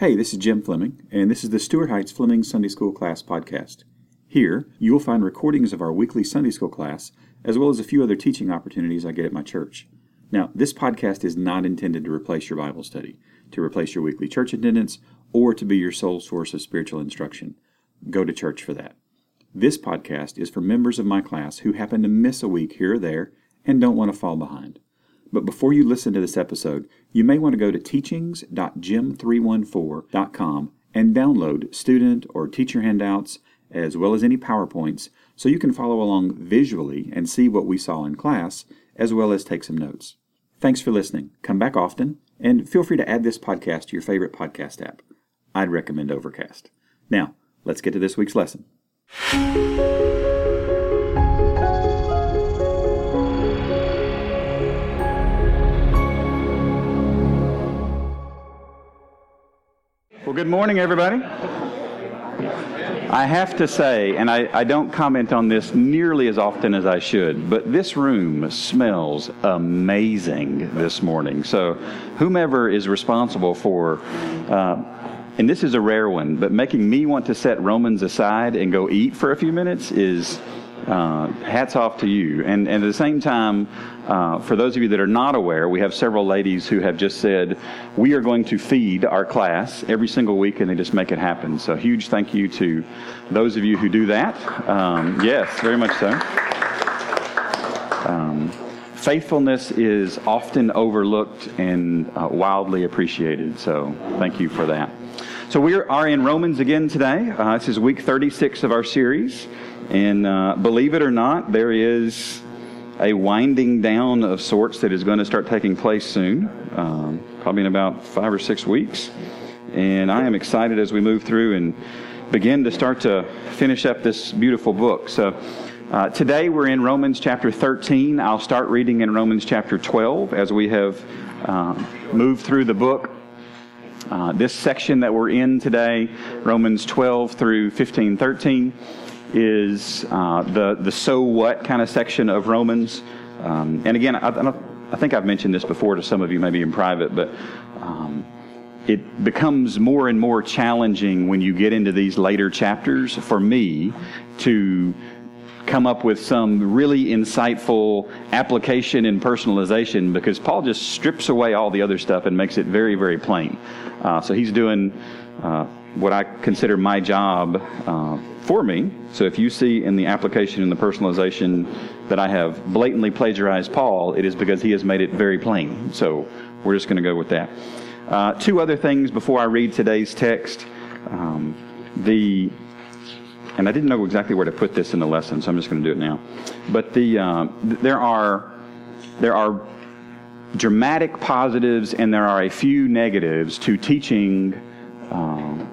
Hey, this is Jim Fleming, and this is the Stuart Heights Fleming Sunday School Class podcast. Here, you will find recordings of our weekly Sunday School class, as well as a few other teaching opportunities I get at my church. Now, this podcast is not intended to replace your Bible study, to replace your weekly church attendance, or to be your sole source of spiritual instruction. Go to church for that. This podcast is for members of my class who happen to miss a week here or there and don't want to fall behind. But before you listen to this episode, you may want to go to teachings.gym314.com and download student or teacher handouts as well as any PowerPoints so you can follow along visually and see what we saw in class as well as take some notes. Thanks for listening. Come back often and feel free to add this podcast to your favorite podcast app. I'd recommend Overcast. Now, let's get to this week's lesson. Well, good morning, everybody. I have to say, and I, I, don't comment on this nearly as often as I should, but this room smells amazing this morning. So, whomever is responsible for, uh, and this is a rare one, but making me want to set Romans aside and go eat for a few minutes is uh, hats off to you. And, and at the same time, uh, for those of you that are not aware, we have several ladies who have just said, we are going to feed our class every single week, and they just make it happen. So, huge thank you to those of you who do that. Um, yes, very much so. Um, faithfulness is often overlooked and uh, wildly appreciated. So, thank you for that. So, we are in Romans again today. Uh, this is week 36 of our series. And uh, believe it or not, there is a winding down of sorts that is going to start taking place soon, um, probably in about five or six weeks. And I am excited as we move through and begin to start to finish up this beautiful book. So uh, today we're in Romans chapter 13. I'll start reading in Romans chapter 12 as we have uh, moved through the book. Uh, this section that we're in today, Romans 12 through 15, 13 is uh, the, the so what kind of section of Romans. Um, and again, I, I, think I've mentioned this before to some of you, maybe in private, but um, it becomes more and more challenging when you get into these later chapters for me to come up with some really insightful application and personalization because Paul just strips away all the other stuff and makes it very, very plain. Uh, so he's doing uh, what I consider my job uh, for me. So if you see in the application and the personalization that I have blatantly plagiarized Paul, it is because he has made it very plain. So we're just going to go with that. Uh, two other things before I read today's text. Um, the and I didn't know exactly where to put this in the lesson, so I'm just going to do it now. But the uh, there are there are dramatic positives and there are a few negatives to teaching um,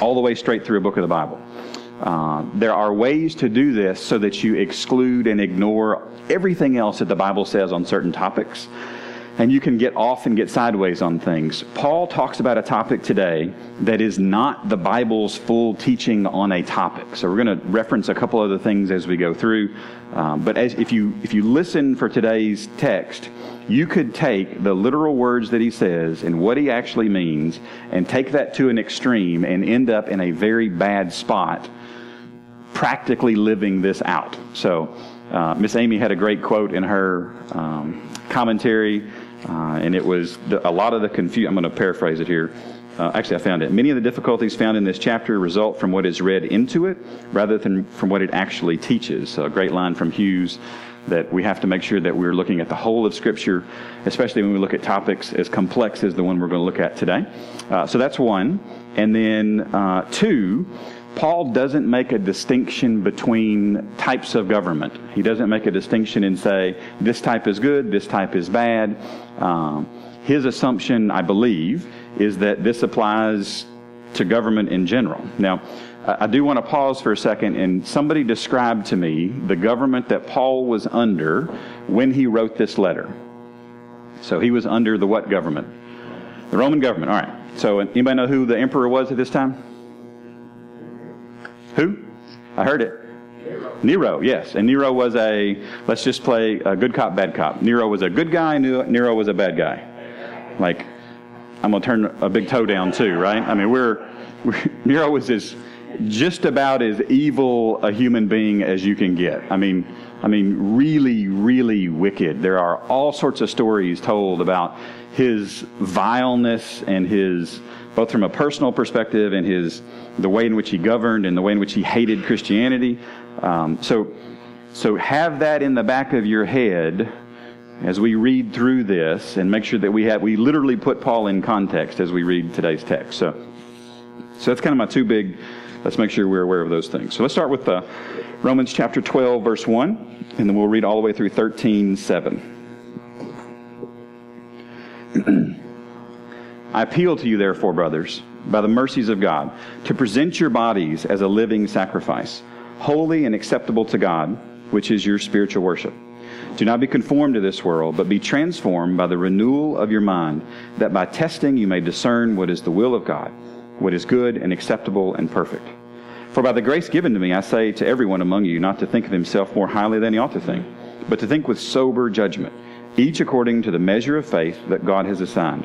all the way straight through a book of the Bible. Uh, there are ways to do this so that you exclude and ignore everything else that the Bible says on certain topics. And you can get off and get sideways on things. Paul talks about a topic today that is not the Bible's full teaching on a topic. So we're going to reference a couple other things as we go through. Um, but as, if you if you listen for today's text, you could take the literal words that he says and what he actually means and take that to an extreme and end up in a very bad spot practically living this out. So, uh, Miss Amy had a great quote in her um, commentary, uh, and it was the, a lot of the confusion. I'm going to paraphrase it here. Uh, actually, I found it. Many of the difficulties found in this chapter result from what is read into it rather than from what it actually teaches. So a great line from Hughes that we have to make sure that we're looking at the whole of Scripture, especially when we look at topics as complex as the one we're going to look at today. Uh, so that's one. And then uh, two, Paul doesn't make a distinction between types of government. He doesn't make a distinction and say, this type is good, this type is bad. Um, his assumption, I believe, is that this applies to government in general. Now, I do want to pause for a second and somebody describe to me the government that Paul was under when he wrote this letter. So he was under the what government? The Roman government. All right. So anybody know who the emperor was at this time? Who? I heard it. Nero, yes. And Nero was a, let's just play a good cop, bad cop. Nero was a good guy, Nero was a bad guy. Like, I'm going to turn a big toe down too, right? I mean, we're, we're Nero was as, just about as evil a human being as you can get. I mean, I mean, really, really wicked. There are all sorts of stories told about his vileness and his, both from a personal perspective and his, the way in which he governed and the way in which he hated Christianity. Um, so, so have that in the back of your head as we read through this and make sure that we have, we literally put Paul in context as we read today's text. So, so that's kind of my two big, let's make sure we're aware of those things. So let's start with uh, Romans chapter 12, verse 1, and then we'll read all the way through 13, 7. I appeal to you, therefore, brothers, by the mercies of God, to present your bodies as a living sacrifice, holy and acceptable to God, which is your spiritual worship. Do not be conformed to this world, but be transformed by the renewal of your mind, that by testing you may discern what is the will of God, what is good and acceptable and perfect. For by the grace given to me, I say to everyone among you not to think of himself more highly than he ought to think, but to think with sober judgment each according to the measure of faith that God has assigned.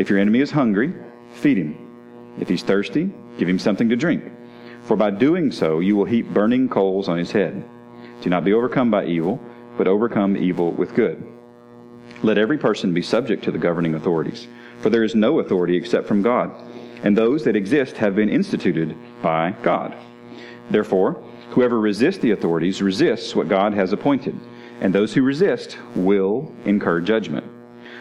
if your enemy is hungry, feed him. If he's thirsty, give him something to drink. For by doing so, you will heap burning coals on his head. Do not be overcome by evil, but overcome evil with good. Let every person be subject to the governing authorities, for there is no authority except from God, and those that exist have been instituted by God. Therefore, whoever resists the authorities resists what God has appointed, and those who resist will incur judgment.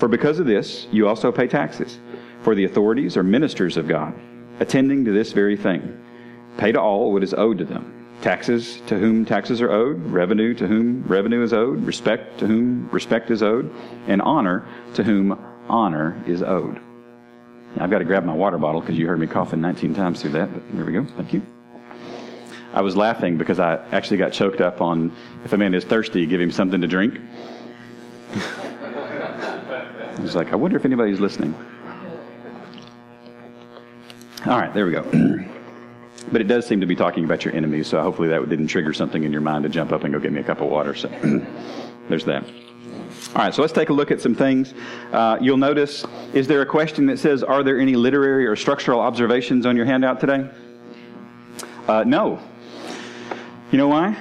For because of this, you also pay taxes. For the authorities are ministers of God, attending to this very thing. Pay to all what is owed to them taxes to whom taxes are owed, revenue to whom revenue is owed, respect to whom respect is owed, and honor to whom honor is owed. I've got to grab my water bottle because you heard me coughing 19 times through that, but here we go. Thank you. I was laughing because I actually got choked up on if a man is thirsty, give him something to drink. Was like, I wonder if anybody's listening. All right, there we go. but it does seem to be talking about your enemies, so hopefully that didn't trigger something in your mind to jump up and go get me a cup of water. So there's that. All right, so let's take a look at some things. Uh, you'll notice, is there a question that says, Are there any literary or structural observations on your handout today? Uh, no. You know why?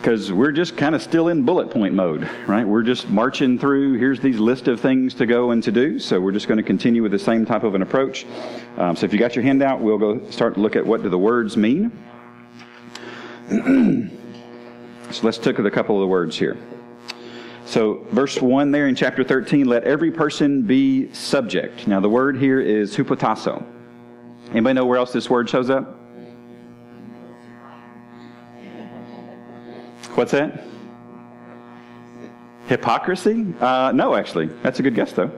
Because we're just kind of still in bullet point mode, right? We're just marching through. Here's these list of things to go and to do. So we're just going to continue with the same type of an approach. Um, so if you got your handout, we'll go start to look at what do the words mean. so let's take at a couple of the words here. So, verse 1 there in chapter 13, let every person be subject. Now, the word here is hupotasso. Anybody know where else this word shows up? What's that? Hypocrisy? Uh, no, actually. That's a good guess, though.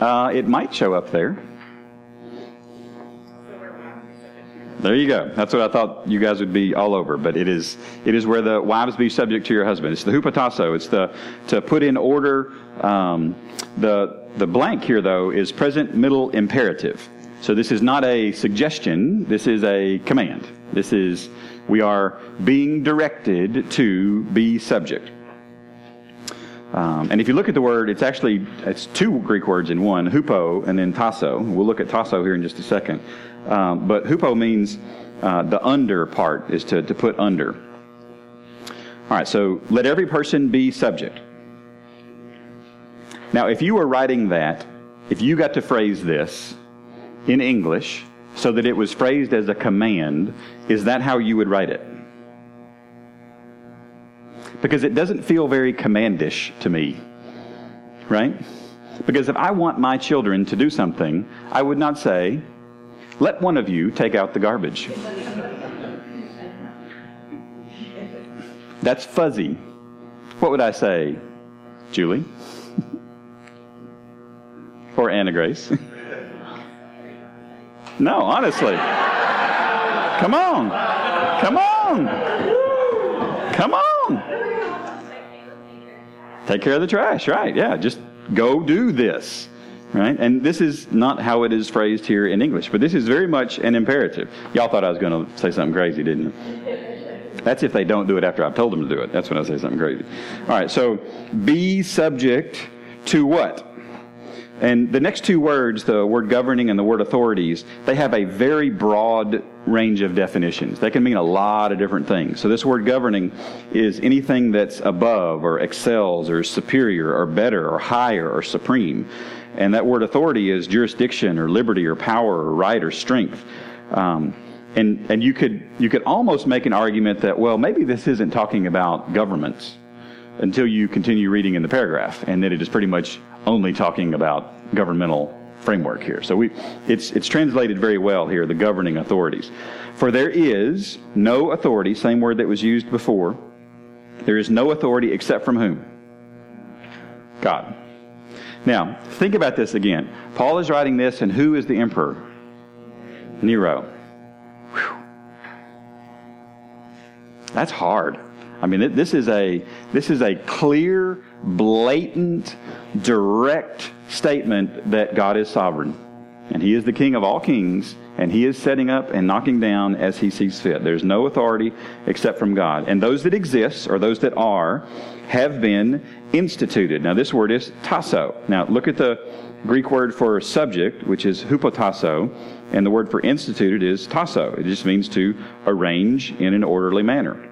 Uh, it might show up there. There you go. That's what I thought you guys would be all over. But it is it is where the wives be subject to your husband. It's the hupotasso. It's the to put in order. Um, the the blank here though is present middle imperative. So this is not a suggestion. This is a command. This is we are being directed to be subject. Um, and if you look at the word, it's actually it's two Greek words in one, hupo and then tasso. We'll look at tasso here in just a second. Um, but hupo means uh, the under part is to, to put under. All right, so let every person be subject. Now, if you were writing that, if you got to phrase this in English so that it was phrased as a command, is that how you would write it? Because it doesn't feel very commandish to me, right? Because if I want my children to do something, I would not say, let one of you take out the garbage. That's fuzzy. What would I say, Julie? or Anna Grace? no, honestly. Come on. Come on. Come on. Take care of the trash, right? Yeah, just go do this right? And this is not how it is phrased here in English, but this is very much an imperative. Y'all thought I was going to say something crazy, didn't you? That's if they don't do it after I've told them to do it. That's when I say something crazy. All right, so be subject to what? And the next two words, the word governing and the word authorities, they have a very broad range of definitions. They can mean a lot of different things. So this word governing is anything that's above or excels or superior or better or higher or supreme. And that word authority is jurisdiction or liberty or power or right or strength. Um, and and you could you could almost make an argument that well maybe this isn't talking about governments until you continue reading in the paragraph, and then it is pretty much only talking about governmental framework here. So we it's it's translated very well here, the governing authorities. For there is no authority, same word that was used before. There is no authority except from whom? God. Now, think about this again. Paul is writing this, and who is the emperor? Nero. Whew. That's hard. I mean, this is a this is a clear, blatant, direct statement that God is sovereign, and He is the King of all kings, and He is setting up and knocking down as He sees fit. There's no authority except from God, and those that exist or those that are have been instituted. Now, this word is tasso. Now, look at the Greek word for subject, which is hupotasso, and the word for instituted is tasso. It just means to arrange in an orderly manner.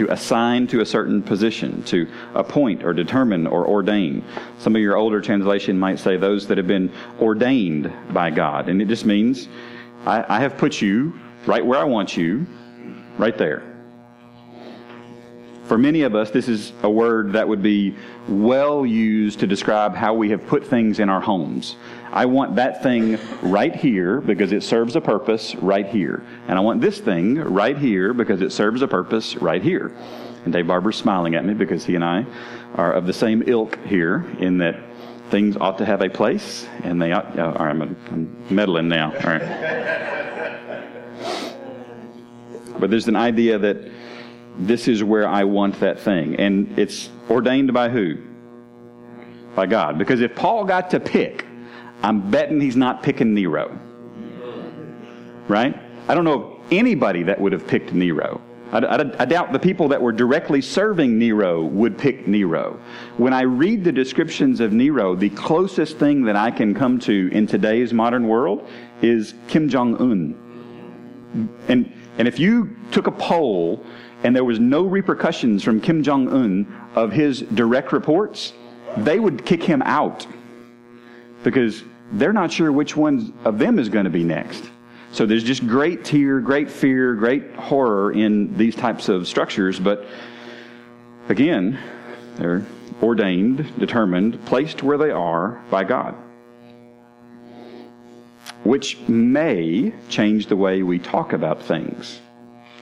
To assign to a certain position, to appoint or determine or ordain. Some of your older translation might say those that have been ordained by God. And it just means I, I have put you right where I want you, right there. For many of us, this is a word that would be well used to describe how we have put things in our homes. I want that thing right here because it serves a purpose right here. And I want this thing right here because it serves a purpose right here. And Dave Barber's smiling at me because he and I are of the same ilk here in that things ought to have a place and they ought. Oh, all right, I'm, I'm meddling now. All right. But there's an idea that this is where I want that thing. And it's ordained by who? By God. Because if Paul got to pick, I'm betting he's not picking Nero. Right? I don't know of anybody that would have picked Nero. I, I, I, doubt the people that were directly serving Nero would pick Nero. When I read the descriptions of Nero, the closest thing that I can come to in today's modern world is Kim Jong Un. And, and if you took a poll and there was no repercussions from Kim Jong un of his direct reports, they would kick him out because they're not sure which one of them is going to be next. So there's just great tear, great fear, great horror in these types of structures, but again, they're ordained, determined, placed where they are by God. Which may change the way we talk about things.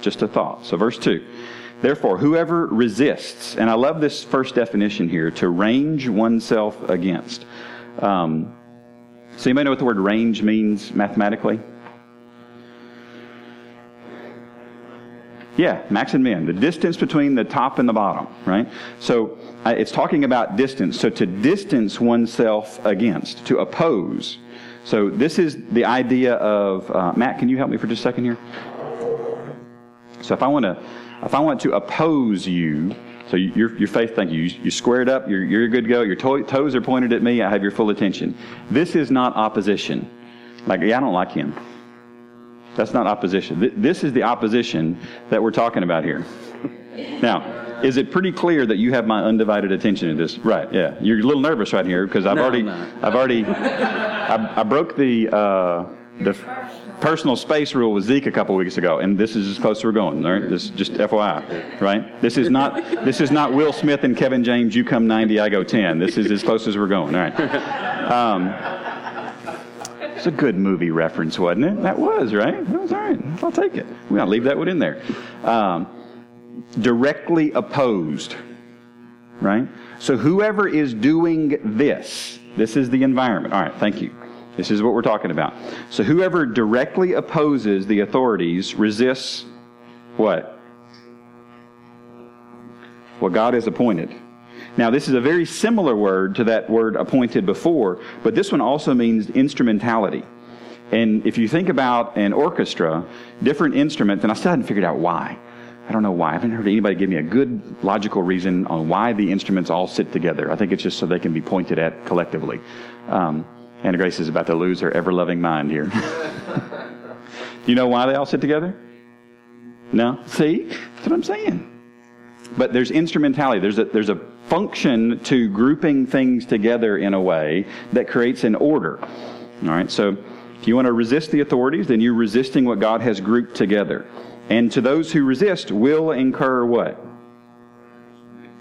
Just a thought. So, verse 2. Therefore, whoever resists, and I love this first definition here, to range oneself against. Um, so, you may know what the word range means mathematically? Yeah, max and min. The distance between the top and the bottom, right? So uh, it's talking about distance. So to distance oneself against, to oppose. So this is the idea of uh, Matt. Can you help me for just a second here? So if I want to, if I want to oppose you, so your, your faith, thank you. You, squared up. You're, you're good to go. Your to- toes are pointed at me. I have your full attention. This is not opposition. Like, yeah, I don't like him. That's not opposition. This is the opposition that we're talking about here. Now, is it pretty clear that you have my undivided attention in this? Right. Yeah. You're a little nervous right here because I've No, already, I've already, I, I broke the uh, the personal space rule with Zeke a couple weeks ago, and this is as close as we're going. All right. This is just FYI. Right. This is not this is not Will Smith and Kevin James. You come 90, I go 10. This is as close as we're going. All right. Um, it's a good movie reference, wasn't it? That was, right? That was all right. I'll take it. We'll leave that one in there. Um, directly opposed, right? So whoever is doing this, this is the environment. All right, thank you. This is what we're talking about. So whoever directly opposes the authorities resists what? What God has appointed. Now, this is a very similar word to that word appointed before, but this one also means instrumentality. And if you think about an orchestra, different instruments, and I still hadn't figured out why. I don't know why. I haven't heard anybody give me a good logical reason on why the instruments all sit together. I think it's just so they can be pointed at collectively. Um, Anna Grace is about to lose her ever loving mind here. Do you know why they all sit together? No? See? That's what I'm saying. But there's instrumentality. There's a, there's a function to grouping things together in a way that creates an order. All right, so if you want to resist the authorities, then you're resisting what God has grouped together. And to those who resist will incur what?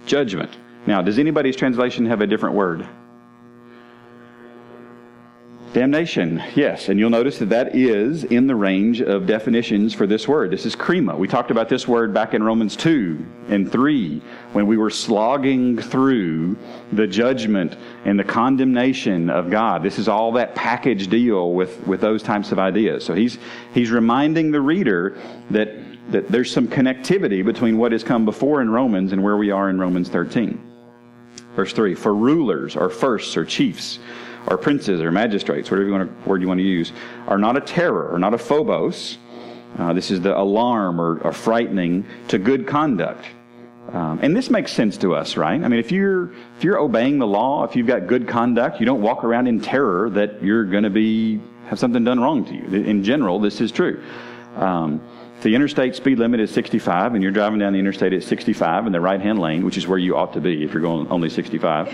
Judgment. Now, does anybody's translation have a different word? Damnation, yes. And you'll notice that that is in the range of definitions for this word. This is krima. We talked about this word back in Romans 2 and 3 when we were slogging through the judgment and the condemnation of God. This is all that package deal with, with those types of ideas. So he's, he's reminding the reader that, that there's some connectivity between what has come before in Romans and where we are in Romans 13. Verse 3 For rulers or firsts or chiefs, or princes or magistrates, whatever you want to, word you want to use, are not a terror or not a phobos. Uh, this is the alarm or, or, frightening to good conduct. Um, and this makes sense to us, right? I mean, if you're if you're obeying the law, if you've got good conduct, you don't walk around in terror that you're going to be have something done wrong to you. In general, this is true. Um, the interstate speed limit is 65, and you're driving down the interstate at 65 in the right-hand lane, which is where you ought to be if you're going only 65.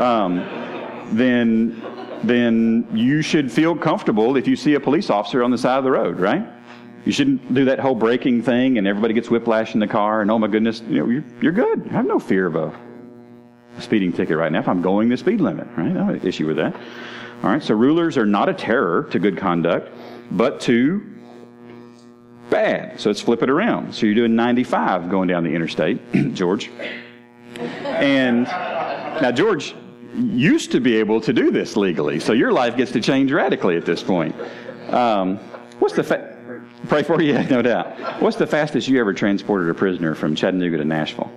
Um, then then you should feel comfortable if you see a police officer on the side of the road, right? You shouldn't do that whole braking thing and everybody gets whiplash in the car and oh my goodness, you know, you're, you're good. I have no fear of a, speeding ticket right now if I'm going the speed limit, right? No issue with that. All right, so rulers are not a terror to good conduct, but to bad. So let's flip it around. So you're doing 95 going down the interstate, George. And now, George, used to be able to do this legally. So your life gets to change radically at this point. Um, what's the fa- pray for you? Yeah, no doubt. What's the fastest you ever transported a prisoner from Chattanooga to Nashville?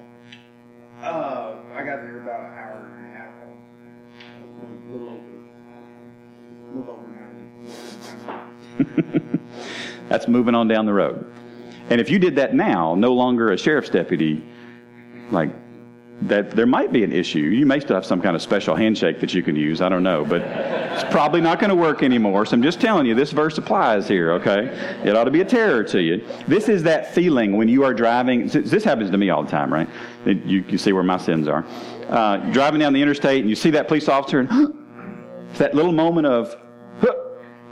Uh, I got there about an hour and a half. A little over, little over an hour. That's moving on down the road. And if you did that now, no longer a sheriff's deputy, like that there might be an issue. You may still have some kind of special handshake that you can use. I don't know, but it's probably not going to work anymore. So I'm just telling you, this verse applies here, okay? It ought to be a terror to you. This is that feeling when you are driving. This happens to me all the time, right? You, can see where my sins are. Uh, driving down the interstate and you see that police officer, and that little moment of,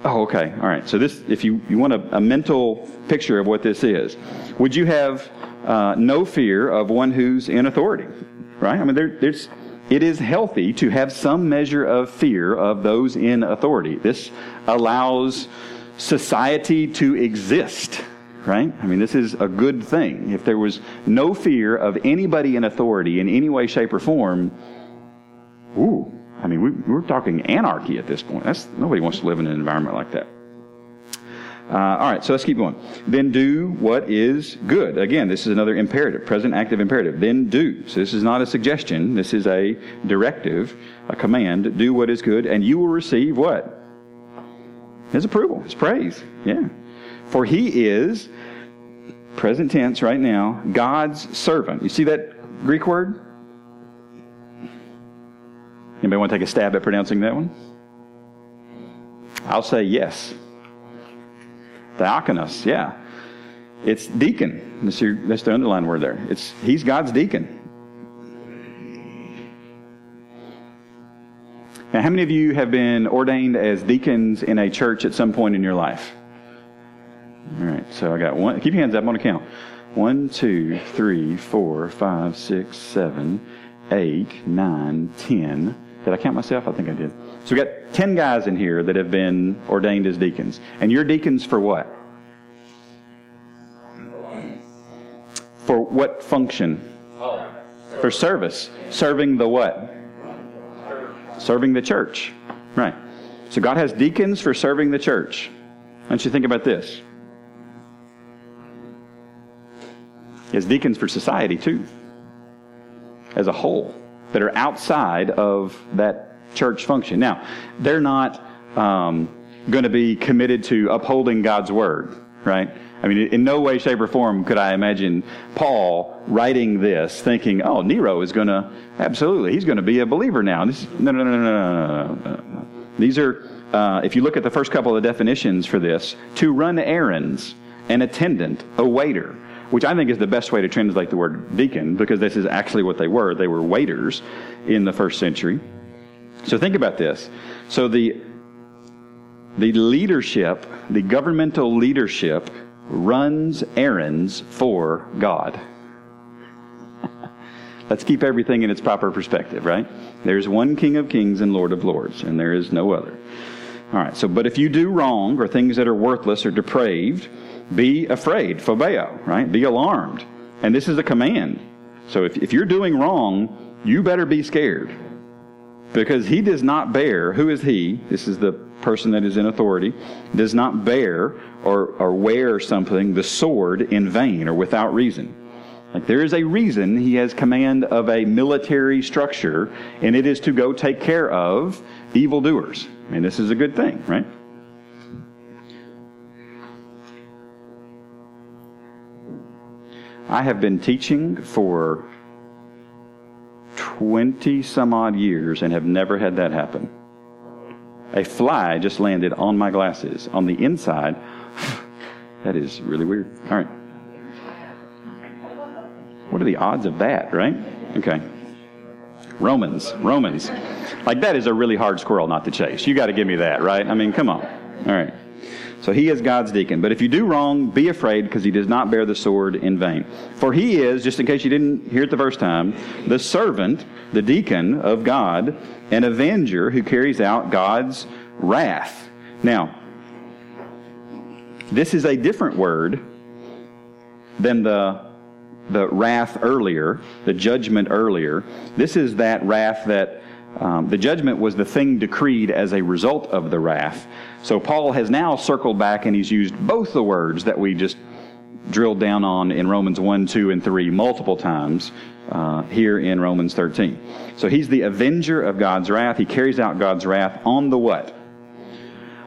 Oh, okay. All right. So this, if you, you want a, a mental picture of what this is, would you have uh, no fear of one who's in authority? Right? I mean, there, there's, it is healthy to have some measure of fear of those in authority. This allows society to exist, right? I mean, this is a good thing. If there was no fear of anybody in authority in any way, shape, or form, ooh, I mean, we, are talking anarchy at this point. That's, nobody wants to live in an environment like that. Uh, all right, so let's keep going. Then do what is good. Again, this is another imperative, present active imperative. Then do. So this is not a suggestion. This is a directive, a command. Do what is good, and you will receive what? His approval, His praise. Yeah. For He is, present tense right now, God's servant. You see that Greek word? Anybody want to take a stab at pronouncing that one? I'll say yes. Diakonos, yeah. It's deacon. That's, your, that's the underlined word there. It's he's God's deacon. Now, how many of you have been ordained as deacons in a church at some point in your life? All right, so I got one. Keep your hands up. on a count. One, two, three, four, five, six, seven, eight, nine, ten. Did I count myself? I think I did. So we got 10 guys in here that have been ordained as deacons. And you're deacons for what? For what function? For service. Serving the what? Serving the church. Right. So God has deacons for serving the church. Why don't you think about this? He has deacons for society too, as a whole that are outside of that church function. Now, they're not um, going to be committed to upholding God's word, right? I mean, in no way, shape, or form could I imagine Paul writing this thinking, oh, Nero is going to, absolutely, he's going to be a believer now. This, no, no, no, no, no, no, no. These are, uh, if you look at the first couple of definitions for this, to run errands, an attendant, a waiter which I think is the best way to translate the word deacon because this is actually what they were. They were waiters in the first century. So think about this. So the the leadership, the governmental leadership runs errands for God. Let's keep everything in its proper perspective, right? There's one King of Kings and Lord of Lords, and there is no other. All right, so but if you do wrong or things that are worthless or depraved, be afraid, phobeo, right? Be alarmed. And this is a command. So if, if you're doing wrong, you better be scared. Because he does not bear, who is he? This is the person that is in authority, does not bear or, or wear something, the sword, in vain or without reason. Like there is a reason he has command of a military structure, and it is to go take care of evildoers. I mean, this is a good thing, right? I have been teaching for 20 some odd years and have never had that happen. A fly just landed on my glasses. On the inside, that is really weird. All right. What are the odds of that, right? Okay. Romans, Romans. Like that is a really hard squirrel not to chase. You got to give me that, right? I mean, come on. All right. So he is God's deacon. But if you do wrong, be afraid because he does not bear the sword in vain. For he is, just in case you didn't hear it the first time, the servant, the deacon of God, an avenger who carries out God's wrath. Now, this is a different word than the the wrath earlier, the judgment earlier. This is that wrath that um, the judgment was the thing decreed as a result of the wrath. So Paul has now circled back and he's used both the words that we just drilled down on in Romans 1, 2, and 3 multiple times uh, here in Romans 13. So he's the avenger of God's wrath. He carries out God's wrath on the what?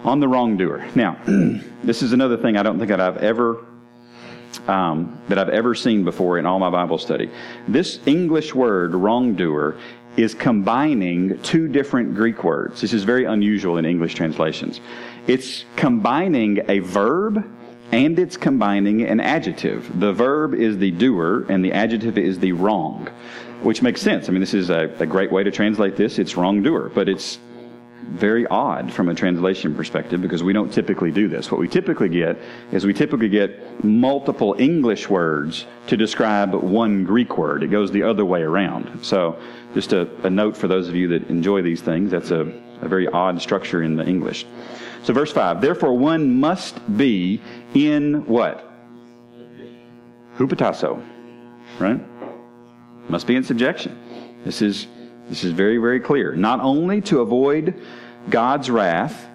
On the wrongdoer. Now, this is another thing I don't think that I've ever um, that I've ever seen before in all my Bible study. This English word, wrongdoer, is combining two different Greek words. This is very unusual in English translations. It's combining a verb and it's combining an adjective. The verb is the doer and the adjective is the wrong, which makes sense. I mean, this is a, a great way to translate this. It's wrongdoer, but it's very odd from a translation perspective because we don't typically do this. What we typically get is we typically get multiple English words to describe one Greek word. It goes the other way around. So, just a, a note for those of you that enjoy these things, that's a, a very odd structure in the English. So, verse 5 Therefore, one must be in what? Hupotasso, right? Must be in subjection. This is this is very, very clear. Not only to avoid God's wrath,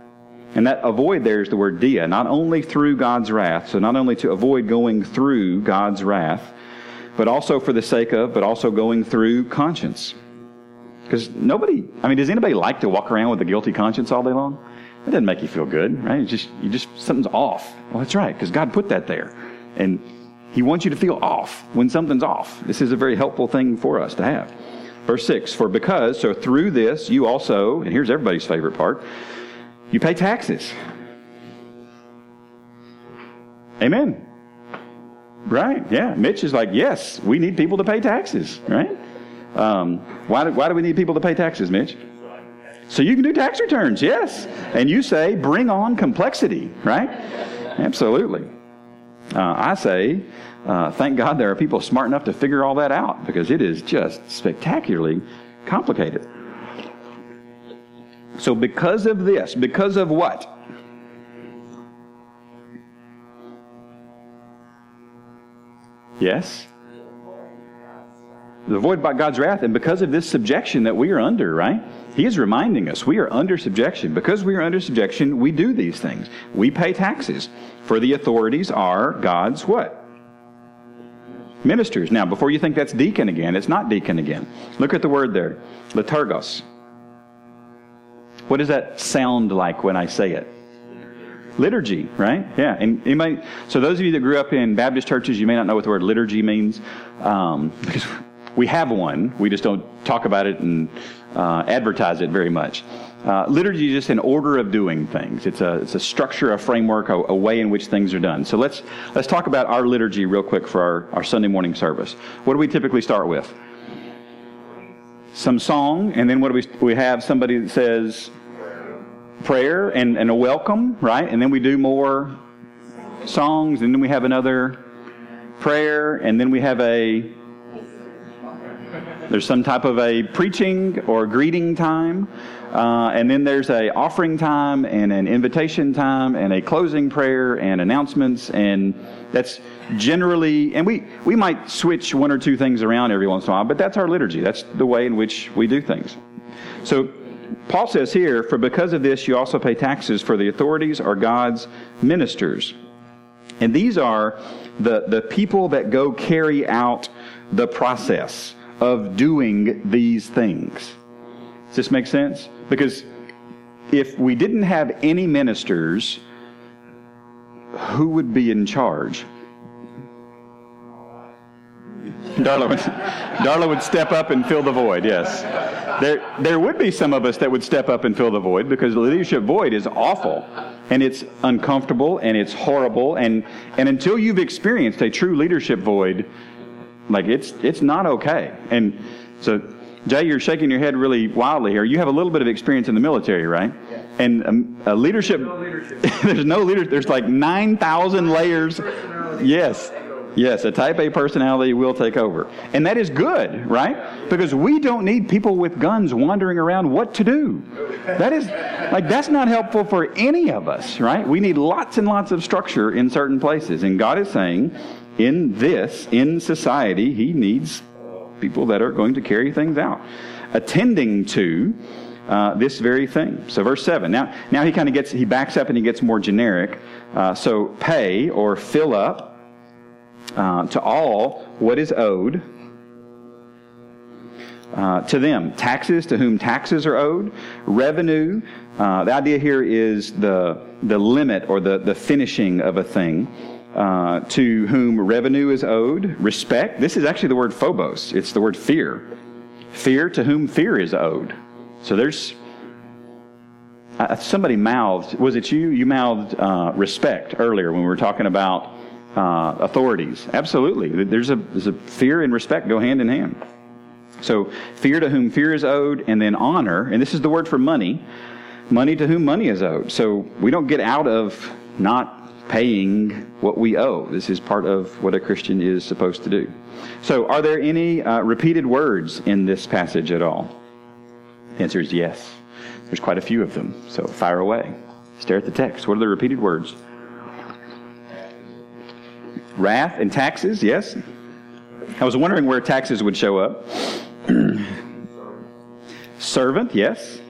and that avoid there is the word dia, not only through God's wrath, so not only to avoid going through God's wrath, but also for the sake of, but also going through conscience. Because nobody, I mean, does anybody like to walk around with a guilty conscience all day long? It doesn't make you feel good, right? It's just, you just, something's off. Well, that's right, because God put that there. And He wants you to feel off when something's off. This is a very helpful thing for us to have. Verse 6 For because, so through this, you also, and here's everybody's favorite part, you pay taxes. Amen. Right, yeah. Mitch is like, yes, we need people to pay taxes, right? Um, why, do, why do we need people to pay taxes, Mitch? So you can do tax returns, yes. And you say, bring on complexity, right? Absolutely. Uh, I say, uh, thank God there are people smart enough to figure all that out because it is just spectacularly complicated. So, because of this, because of what? Yes? Avoid by God's wrath, and because of this subjection that we are under, right? He is reminding us we are under subjection. Because we are under subjection, we do these things. We pay taxes. For the authorities are God's what? Ministers. Now, before you think that's deacon again, it's not deacon again. Look at the word there liturgos. What does that sound like when I say it? Liturgy, right? Yeah. And so those of you that grew up in Baptist churches, you may not know what the word liturgy means um, because we have one. We just don't talk about it and uh, advertise it very much. Uh, liturgy is just an order of doing things. It's a, it's a structure, a framework, a, a, way in which things are done. So let's, let's talk about our liturgy real quick for our, our Sunday morning service. What do we typically start with? Some song, and then what do we, we have somebody that says prayer and, and a welcome, right? And then we do more songs, and then we have another prayer, and then we have a there's some type of a preaching or greeting time. Uh, and then there's a offering time and an invitation time and a closing prayer and announcements and that's generally and we we might switch one or two things around every once in a while but that's our liturgy. That's the way in which we do things. So paul says here for because of this you also pay taxes for the authorities are god's ministers. And these are the the people that go carry out the process of doing these things does this make sense because if we didn't have any ministers, who would be in charge? Darla would, Darla would step up and fill the void, yes. There, there would be some of us that would step up and fill the void because the leadership void is awful and it's uncomfortable and it's horrible. And, and until you've experienced a true leadership void, like it's, it's not okay. And so Jay, you're shaking your head really wildly here. You have a little bit of experience in the military, right? Yeah. And um, a leadership, there's no leadership. there's no leader. There's like 9,000 layers. Yes. Yes, a type A personality will take over. And that is good, right? Because we don't need people with guns wandering around what to do. That is, like, that's not helpful for any of us, right? We need lots and lots of structure in certain places. And God is saying, in this, in society, He needs people that are going to carry things out, attending to uh, this very thing. So, verse 7. Now, now he kind of gets, he backs up and he gets more generic. Uh, so, pay or fill up uh, to all what is owed. Uh, to them, taxes to whom taxes are owed, revenue. Uh, the idea here is the the limit or the the finishing of a thing uh, to whom revenue is owed, respect. This is actually the word phobos, it's the word fear. Fear to whom fear is owed. So there's uh, somebody mouthed, was it you? You mouthed uh, respect earlier when we were talking about uh, authorities. Absolutely. There's a, there's a fear and respect go hand in hand. So fear to whom fear is owed, and then honor, and this is the word for money, money to whom money is owed. So we don't get out of not paying what we owe. This is part of what a Christian is supposed to do. So, are there any uh, repeated words in this passage at all? The answer is yes. There's quite a few of them. So, fire away. Stare at the text. What are the repeated words? Wrath and taxes, yes. I was wondering where taxes would show up. Servant, yes.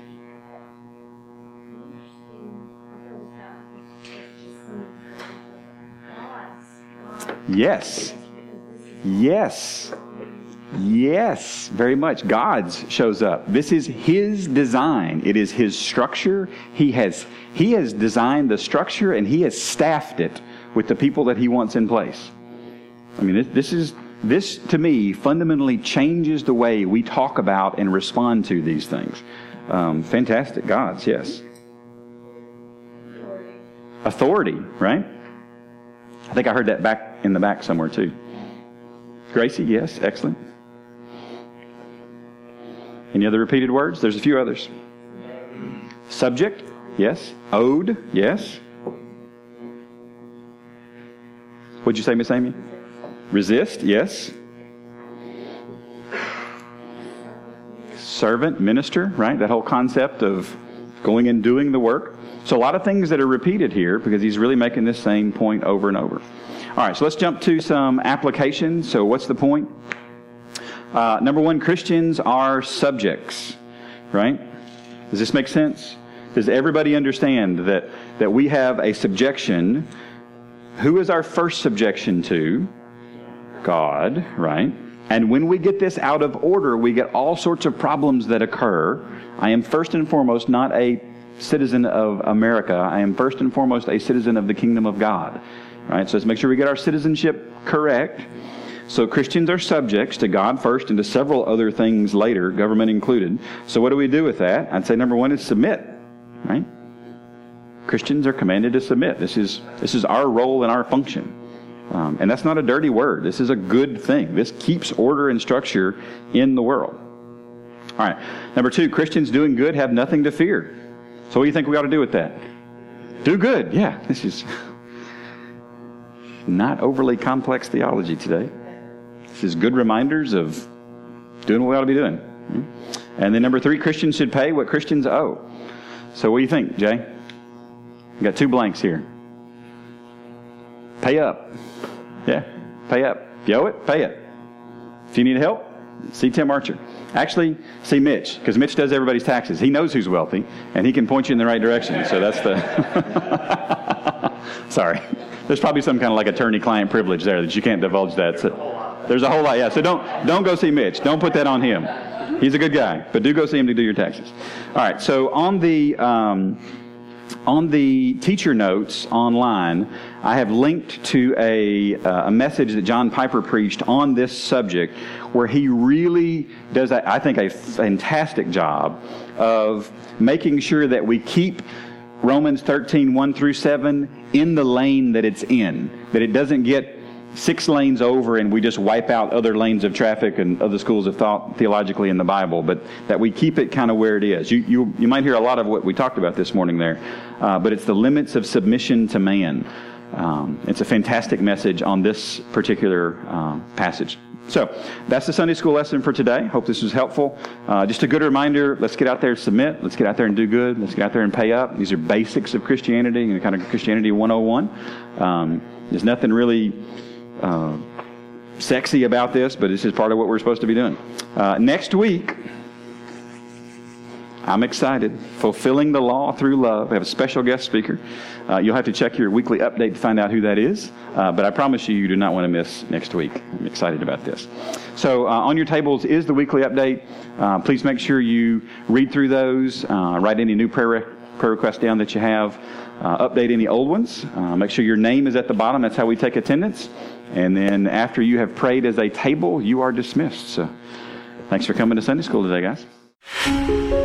Yes. Yes. Yes, very much. God's shows up. This is his design. It is his structure. He has he has designed the structure and he has staffed it with the people that he wants in place. I mean, this, this is this to me fundamentally changes the way we talk about and respond to these things. Um, fantastic. God's, yes. Authority, right? I think I heard that back in the back somewhere too. Gracie, yes, excellent. Any other repeated words? There's a few others. Subject, yes. Owed, yes. What'd you say, Miss Amy? Resist, yes. Servant, minister, right? That whole concept of going and doing the work. So a lot of things that are repeated here because he's really making this same point over and over. All right, so let's jump to some applications. So what's the point? Uh, number one, Christians are subjects, right? Does this make sense? Does everybody understand that, that we have a subjection? Who is our first subjection to? God, right? And when we get this out of order, we get all sorts of problems that occur. I am first and foremost not a citizen of America. I am first and foremost a citizen of the kingdom of God. Right? So let's make sure we get our citizenship correct. So Christians are subjects to God first and to several other things later, government included. So what do we do with that? I'd say number one is submit. Right? Christians are commanded to submit. This is this is our role and our function. Um, and that's not a dirty word. This is a good thing. This keeps order and structure in the world. All right. Number two, Christians doing good have nothing to fear. So, what do you think we ought to do with that? Do good. Yeah, this is not overly complex theology today. This is good reminders of doing what we ought to be doing. Hmm? And then number three, Christians should pay what Christians owe. So, what do you think, Jay? We got two blanks here. Pay up. Yeah, pay up. If you owe it, pay it. If you need help, see Tim Archer. Actually, see Mitch, because Mitch does everybody's taxes. He knows who's wealthy, and he can point you in the right direction. So that's the. Sorry. There's probably some kind of like attorney-client privilege there that you can't divulge that. So, there's a whole lot, yeah. So don't don't go see Mitch. Don't put that on him. He's a good guy, but do go see him to do your taxes. All right. So on the. Um, on the teacher notes online, I have linked to a, uh, a message that John Piper preached on this subject, where he really does, I think, a fantastic job of making sure that we keep Romans 13, 1 through 7 in the lane that it's in, that it doesn't get six lanes over and we just wipe out other lanes of traffic and other schools of thought theologically in the Bible, but that we keep it kind of where it is. You, you, you might hear a lot of what we talked about this morning there, uh, but it's the limits of submission to man. Um, it's a fantastic message on this particular uh, passage. So that's the Sunday school lesson for today. Hope this was helpful. Uh, just a good reminder let's get out there and submit. Let's get out there and do good. Let's get out there and pay up. These are basics of Christianity and kind of Christianity 101. Um, there's nothing really uh, sexy about this, but this is part of what we're supposed to be doing. Uh, next week, I'm excited. Fulfilling the law through love. We have a special guest speaker. Uh, you'll have to check your weekly update to find out who that is. Uh, but I promise you, you do not want to miss next week. I'm excited about this. So, uh, on your tables is the weekly update. Uh, please make sure you read through those, uh, write any new prayer, re- prayer requests down that you have, uh, update any old ones. make sure your name is at the bottom. That's how we take attendance. And then after you have prayed as a table, you are dismissed. So thanks for coming to Sunday school today, guys.